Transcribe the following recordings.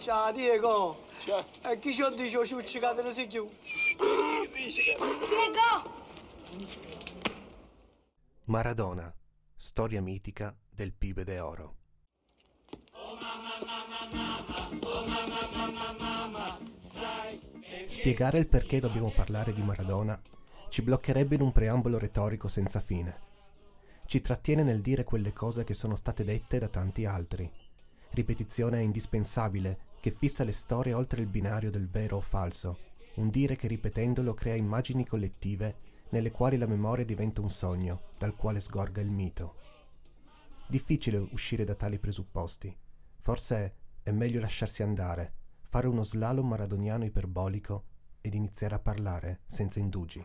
Ciao Diego, Ciao. e chi ci dice o ci cadere si chiude? Diego! Maradona, storia mitica del Pibe de Oro. Spiegare il perché dobbiamo parlare di Maradona ci bloccherebbe in un preambolo retorico senza fine. Ci trattiene nel dire quelle cose che sono state dette da tanti altri. Ripetizione indispensabile che fissa le storie oltre il binario del vero o falso, un dire che ripetendolo crea immagini collettive nelle quali la memoria diventa un sogno dal quale sgorga il mito. Difficile uscire da tali presupposti. Forse è meglio lasciarsi andare, fare uno slalom maradoniano iperbolico ed iniziare a parlare senza indugi.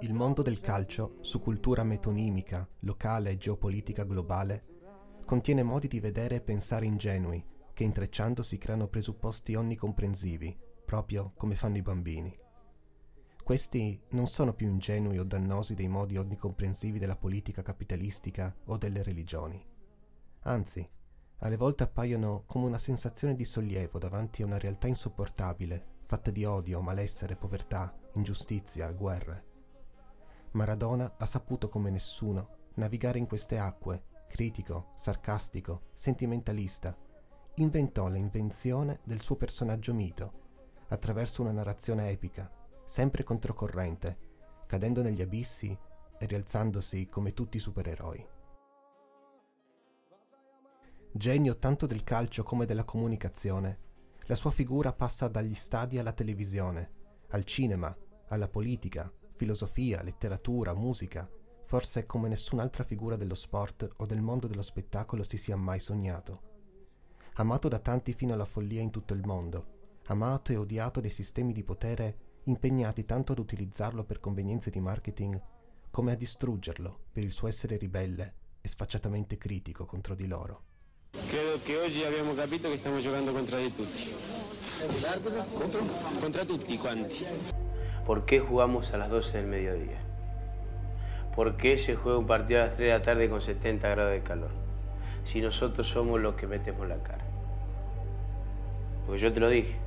Il mondo del calcio, su cultura metonimica, locale e geopolitica globale, contiene modi di vedere e pensare ingenui che intrecciandosi creano presupposti onnicomprensivi, proprio come fanno i bambini. Questi non sono più ingenui o dannosi dei modi onnicomprensivi della politica capitalistica o delle religioni. Anzi, alle volte appaiono come una sensazione di sollievo davanti a una realtà insopportabile, fatta di odio, malessere, povertà, ingiustizia, guerre. Maradona ha saputo come nessuno navigare in queste acque, critico, sarcastico, sentimentalista, inventò l'invenzione del suo personaggio mito, attraverso una narrazione epica, sempre controcorrente, cadendo negli abissi e rialzandosi come tutti i supereroi. Genio tanto del calcio come della comunicazione, la sua figura passa dagli stadi alla televisione, al cinema, alla politica, filosofia, letteratura, musica, forse come nessun'altra figura dello sport o del mondo dello spettacolo si sia mai sognato. Amato da tanti fino alla follia in tutto il mondo, amato e odiato dai sistemi di potere impegnati tanto ad utilizzarlo per convenienze di marketing come a distruggerlo per il suo essere ribelle e sfacciatamente critico contro di loro. Credo che oggi abbiamo capito che stiamo giocando contro di tutti. ¿Contra? Contra tutti quanti. ¿Por qué jugamos a las 12 del mediodía? ¿Por qué se juega un partido a las 3 de la tarde con 70 grados de calor? Si nosotros somos los que metemos la cara. Porque yo te lo dije.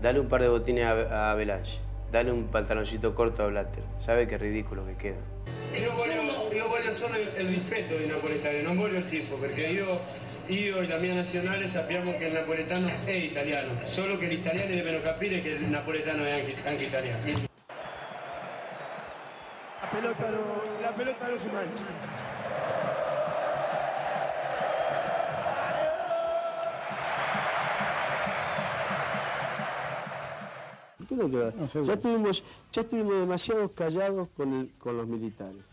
Dale un par de botines a, a Avalanche. Dale un pantaloncito corto a Blatter. ¿Sabe qué ridículo que queda? Io voglio, io voglio solo il rispetto dei napoletani, non voglio il tifo, perché io, io e la mia nazionale sappiamo che il napoletano è italiano, solo che gli italiani devono capire che il napoletano è anche, anche italiano. La pelota no, la pelota no se mancha. ¿Por qué no ya, estuvimos, ya estuvimos demasiado callados con, el- con los militares.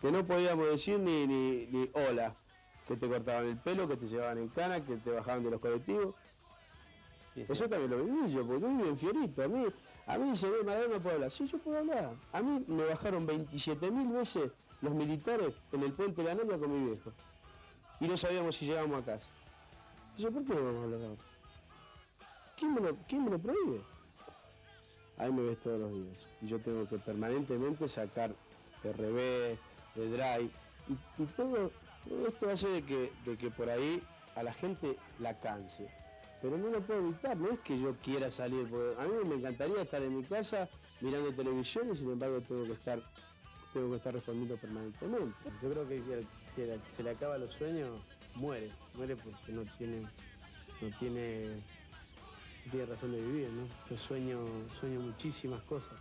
Que no podíamos decir ni, ni, ni hola. Que te cortaban el pelo, que te llevaban en cana, que te bajaban de los colectivos. Eso también lo viví yo, porque yo vivo en Fiorito. A mí, a mí se ve Maradona no puedo hablar. Sí, yo puedo hablar. A mí me bajaron 27 mil veces los militares en el puente de la novia con mi viejo. Y no sabíamos si llegábamos a casa. Entonces, ¿por qué no vamos a hablar? ¿Quién me lo, quién me lo prohíbe? Ahí me ves todos los días. Y yo tengo que permanentemente sacar de revés, de drive. Y, todo esto hace de que, de que por ahí a la gente la canse. Pero no lo puedo evitar, no es que yo quiera salir. a mí me encantaría estar en mi casa mirando televisión y sin embargo tengo que estar, tengo que estar respondiendo permanentemente. Yo creo que la- se le acaba los sueños muere, muere porque no tiene, no tiene, no tiene razón de vivir, ¿no? Yo sueño, sueño muchísimas cosas.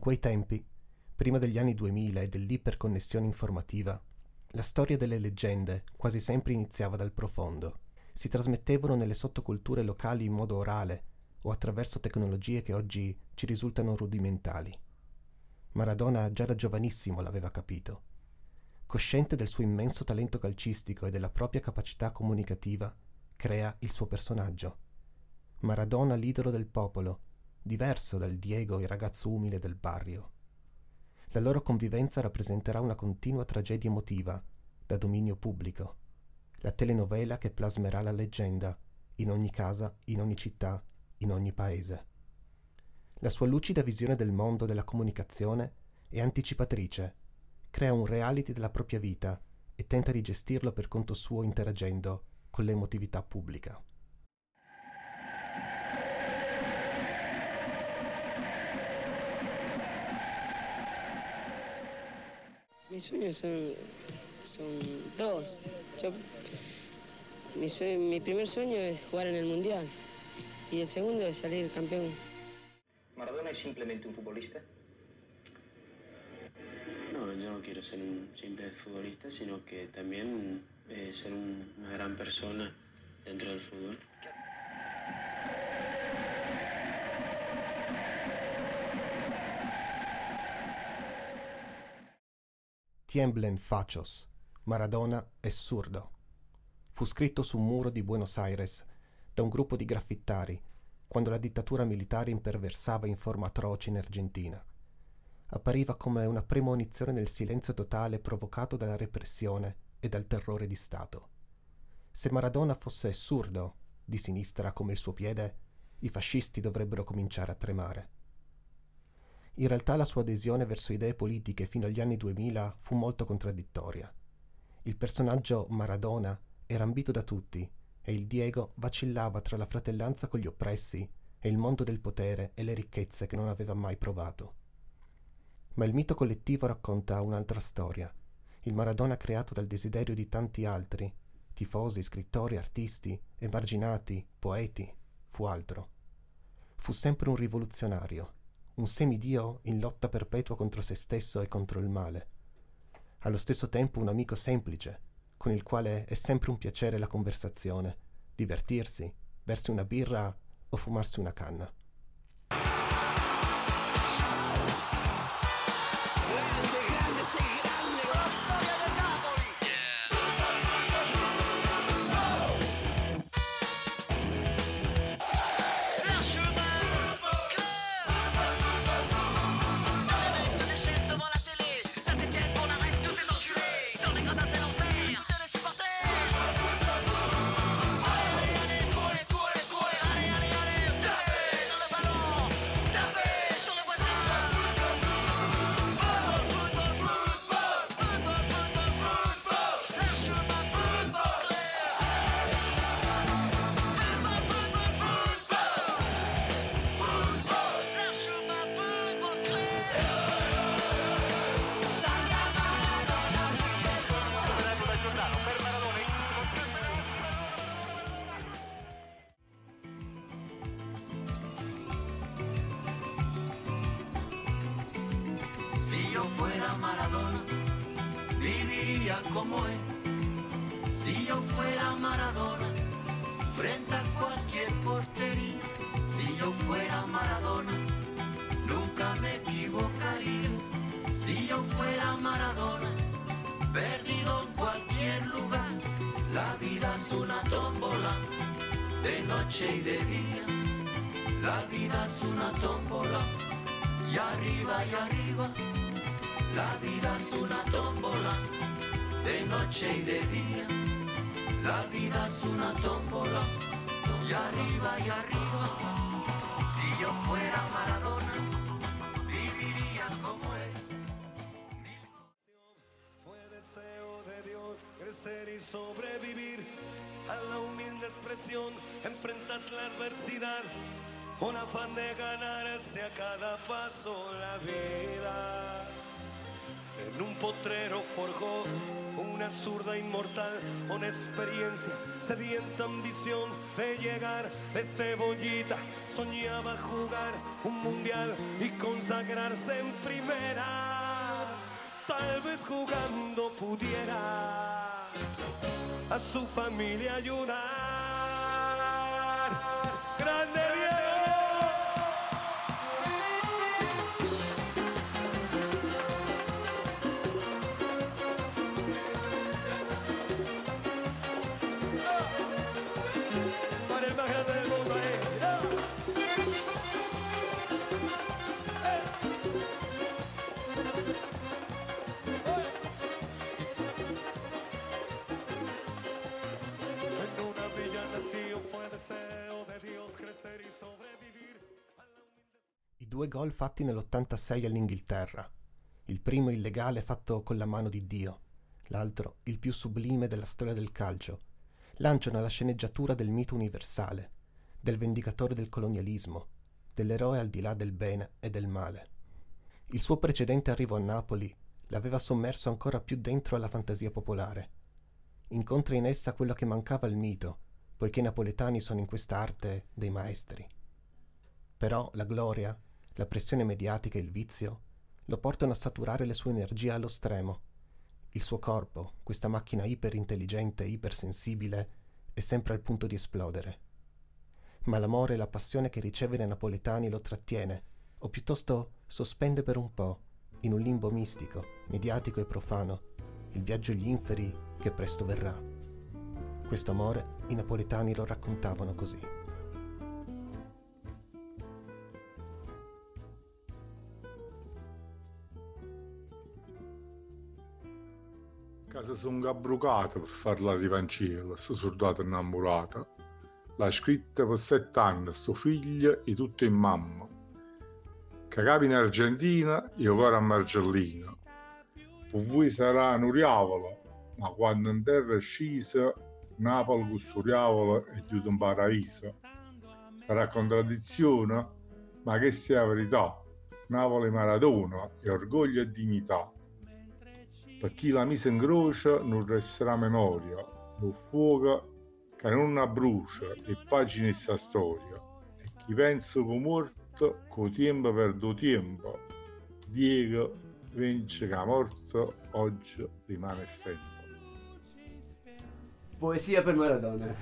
Quei tempi, prima degli anni 2000 e dell'iperconnessione informativa, la storia delle leggende quasi sempre iniziava dal profondo. Si trasmettevano nelle sottoculture locali in modo orale o attraverso tecnologie che oggi ci risultano rudimentali. Maradona già da giovanissimo l'aveva capito. Cosciente del suo immenso talento calcistico e della propria capacità comunicativa, crea il suo personaggio. Maradona l'idolo del popolo, diverso dal Diego il ragazzo umile del barrio. La loro convivenza rappresenterà una continua tragedia emotiva, da dominio pubblico. La telenovela che plasmerà la leggenda, in ogni casa, in ogni città, in ogni paese. La sua lucida visione del mondo della comunicazione è anticipatrice, crea un reality della propria vita e tenta di gestirlo per conto suo interagendo con l'emotività pubblica. Mis sueños son, son dos. Yo- mi, mi primer sueño es jugar en el Mundial y el segundo es salir campeón. ¿Maradona es simplemente un futbolista? No, yo no quiero ser un simple futbolista, sino que también eh, ser un- una gran persona dentro del fútbol. Tiemblen fachos, Maradona è surdo. Fu scritto su un muro di Buenos Aires da un gruppo di graffittari quando la dittatura militare imperversava in forma atroce in Argentina. Appariva come una premonizione del silenzio totale provocato dalla repressione e dal terrore di Stato. Se Maradona fosse surdo, di sinistra come il suo piede, i fascisti dovrebbero cominciare a tremare. In realtà la sua adesione verso idee politiche fino agli anni 2000 fu molto contraddittoria. Il personaggio Maradona era ambito da tutti e il Diego vacillava tra la fratellanza con gli oppressi e il mondo del potere e le ricchezze che non aveva mai provato. Ma il mito collettivo racconta un'altra storia, il Maradona creato dal desiderio di tanti altri, tifosi, scrittori, artisti, emarginati, poeti, fu altro. Fu sempre un rivoluzionario, un semidio in lotta perpetua contro se stesso e contro il male. Allo stesso tempo un amico semplice, con il quale è sempre un piacere la conversazione, divertirsi, bersi una birra o fumarsi una canna. Una tómbola, de noche y de día. La vida es una tómbola, y arriba y arriba. La vida es una tómbola, de noche y de día. La vida es una tómbola, y arriba y arriba. Si yo fuera Maradona, viviría como él. Fue deseo de Dios crecer y sobrevivir a la humilde expresión, enfrentar la adversidad, con afán de ganarse a cada paso la vida. En un potrero forjó una zurda inmortal con experiencia, sedienta ambición de llegar de cebollita. Soñaba jugar un mundial y consagrarse en primera. tal vez jugando pudiera a su familia ayudar. ¡Grande due gol fatti nell'86 all'Inghilterra. Il primo illegale fatto con la mano di Dio, l'altro il più sublime della storia del calcio. Lanciano la sceneggiatura del mito universale, del vendicatore del colonialismo, dell'eroe al di là del bene e del male. Il suo precedente arrivo a Napoli l'aveva sommerso ancora più dentro alla fantasia popolare. Incontra in essa quello che mancava al mito, poiché i napoletani sono in questa arte dei maestri. Però la gloria, la pressione mediatica e il vizio lo portano a saturare le sue energie allo stremo. Il suo corpo, questa macchina iperintelligente e ipersensibile, è sempre al punto di esplodere. Ma l'amore e la passione che riceve dai napoletani lo trattiene, o piuttosto sospende per un po', in un limbo mistico, mediatico e profano, il viaggio agli inferi che presto verrà. Questo amore i napoletani lo raccontavano così. Sono gabbrucata per farla rivancella, sta soldata innamorata. L'ha scritta per sette anni, sto figlio e tutto in mamma. Capi in Argentina, io caro a Margellina. Per voi sarà un riavola, ma quando in terra è scesa, Napoli questo riavola è giusto un paradiso. Sarà contraddizione, ma che sia verità. Napoli Maradona è orgoglio e dignità. Per chi la mise in croce non resterà memoria, lo fuoco che non abbrucia e pagine sta storia. E chi pensa che morto, co tempo perdo tempo. Diego vince che la morte oggi rimane sempre. Poesia per Maradona.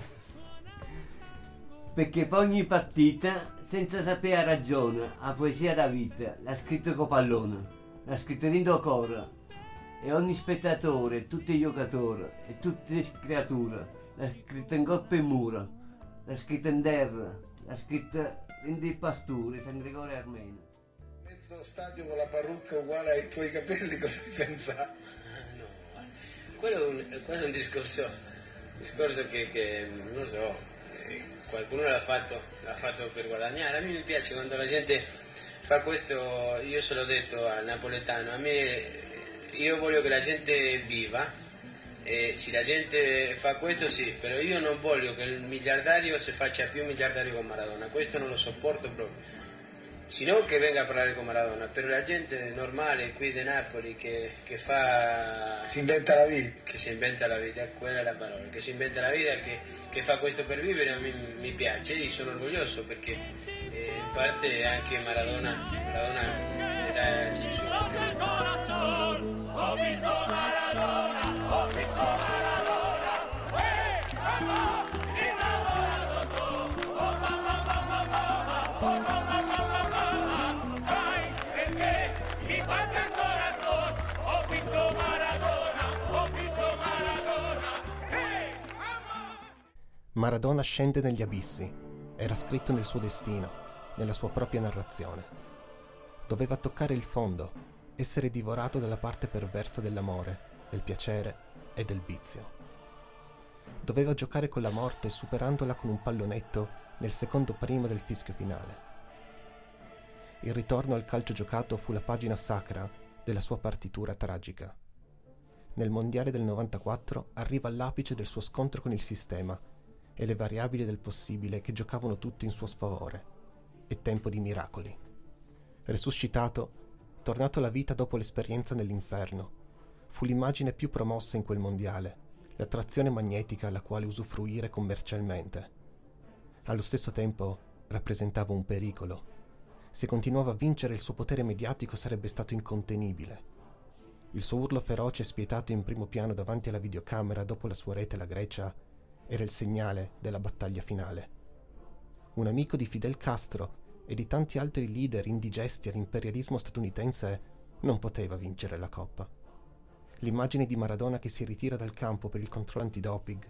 Perché per ogni partita, senza sapere ragione, la poesia da vita, l'ha scritto con pallone, l'ha scritto dentro cuore, e ogni spettatore, tutti i giocatori e tutte le creature, l'ha scritto in coppe e mura, l'ha scritto in terra, l'ha scritto in dei pastori, San Gregorio Armeno. Mezzo stadio con la parrucca uguale ai tuoi capelli, cosa pensa? Quello è un, quello è un discorso, discorso che, che, non so, qualcuno l'ha fatto, l'ha fatto per guadagnare. A me mi piace quando la gente fa questo, io se l'ho detto al napoletano, a me io voglio che la gente viva e se la gente fa questo sì, però io non voglio che il miliardario si faccia più miliardario con Maradona, questo non lo sopporto proprio. Se no che venga a parlare con Maradona, per la gente normale qui di Napoli che, che fa... Si inventa la vita. Che si inventa la vita, quella è la parola, che si inventa la vita, che, che fa questo per vivere, a me mi piace e sono orgoglioso perché eh, in parte anche Maradona, Maradona era il suo... Maradona scende negli abissi, era scritto nel suo destino, nella sua propria narrazione. Doveva toccare il fondo, essere divorato dalla parte perversa dell'amore, del piacere e del vizio. Doveva giocare con la morte superandola con un pallonetto nel secondo primo del fischio finale. Il ritorno al calcio giocato fu la pagina sacra della sua partitura tragica. Nel mondiale del 94 arriva all'apice del suo scontro con il sistema e le variabili del possibile che giocavano tutte in suo sfavore. È tempo di miracoli. Resuscitato, tornato alla vita dopo l'esperienza nell'inferno, fu l'immagine più promossa in quel mondiale, l'attrazione magnetica alla quale usufruire commercialmente. Allo stesso tempo rappresentava un pericolo. Se continuava a vincere il suo potere mediatico sarebbe stato incontenibile. Il suo urlo feroce spietato in primo piano davanti alla videocamera dopo la sua rete alla Grecia era il segnale della battaglia finale. Un amico di Fidel Castro e di tanti altri leader indigesti all'imperialismo statunitense non poteva vincere la coppa. L'immagine di Maradona che si ritira dal campo per il controllo antidoping,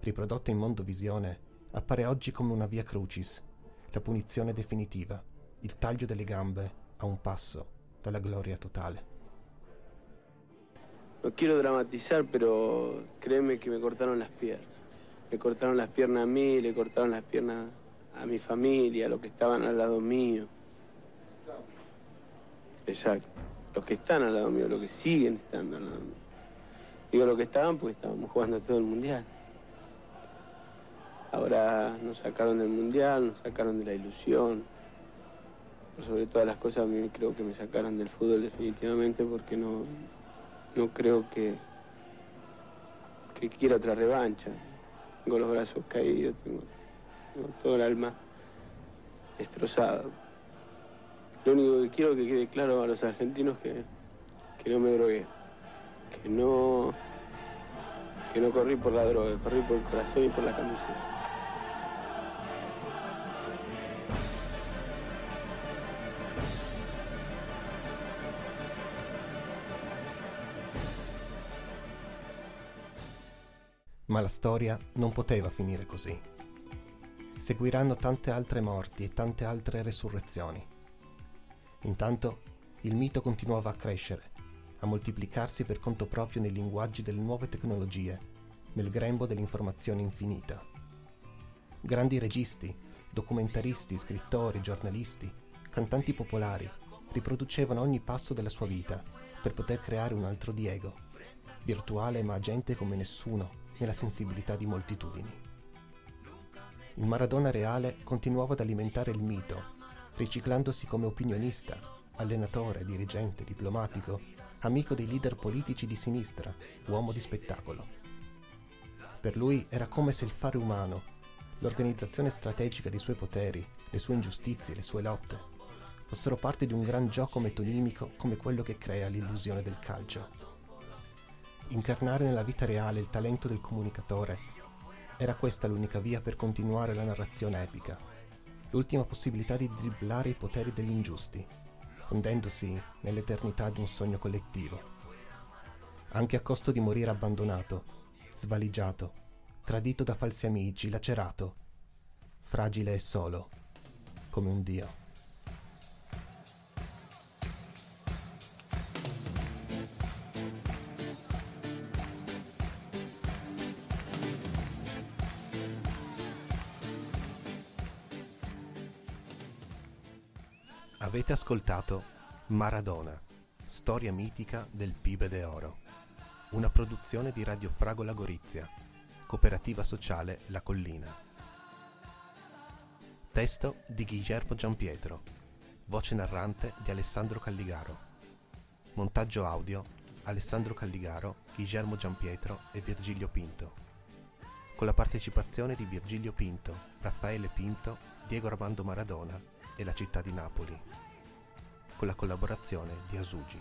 riprodotta in Mondovisione, appare oggi come una via crucis, la punizione definitiva, il taglio delle gambe a un passo dalla gloria totale. No quiero dramatizar, pero créeme que me cortaron las piernas. Me cortaron las piernas a mí, le cortaron las piernas a mi familia, a los que estaban al lado mío. Exacto. Los que están al lado mío, los que siguen estando al lado mío. Digo los que estaban porque estábamos jugando todo el mundial. Ahora nos sacaron del mundial, nos sacaron de la ilusión. Sobre todas las cosas, a mí creo que me sacaron del fútbol definitivamente porque no, no creo que, que quiera otra revancha. Tengo los brazos caídos, tengo, todo el alma destrozado. Lo único que quiero que quede claro a los argentinos que, que no me drogué, que no, que no corrí por la droga, corrí por el corazón y por la camiseta. Ma la storia non poteva finire così. Seguiranno tante altre morti e tante altre resurrezioni. Intanto il mito continuava a crescere, a moltiplicarsi per conto proprio nei linguaggi delle nuove tecnologie, nel grembo dell'informazione infinita. Grandi registi, documentaristi, scrittori, giornalisti, cantanti popolari riproducevano ogni passo della sua vita per poter creare un altro Diego, virtuale ma agente come nessuno nella sensibilità di moltitudini. Il Maradona reale continuava ad alimentare il mito, riciclandosi come opinionista, allenatore, dirigente, diplomatico, amico dei leader politici di sinistra, uomo di spettacolo. Per lui era come se il fare umano, l'organizzazione strategica dei suoi poteri, le sue ingiustizie, le sue lotte, fossero parte di un gran gioco metonimico come quello che crea l'illusione del calcio. Incarnare nella vita reale il talento del comunicatore era questa l'unica via per continuare la narrazione epica, l'ultima possibilità di dribblare i poteri degli ingiusti, fondendosi nell'eternità di un sogno collettivo. Anche a costo di morire abbandonato, svaligiato, tradito da falsi amici, lacerato, fragile e solo, come un dio. Avete ascoltato Maradona, storia mitica del Pibe de Oro, una produzione di Radio Fragola Gorizia, cooperativa sociale La Collina. Testo di Guillermo Giampietro, voce narrante di Alessandro Calligaro. Montaggio audio Alessandro Calligaro, Guillermo Giampietro e Virgilio Pinto. Con la partecipazione di Virgilio Pinto, Raffaele Pinto, Diego Armando Maradona e la città di Napoli, con la collaborazione di Asugi.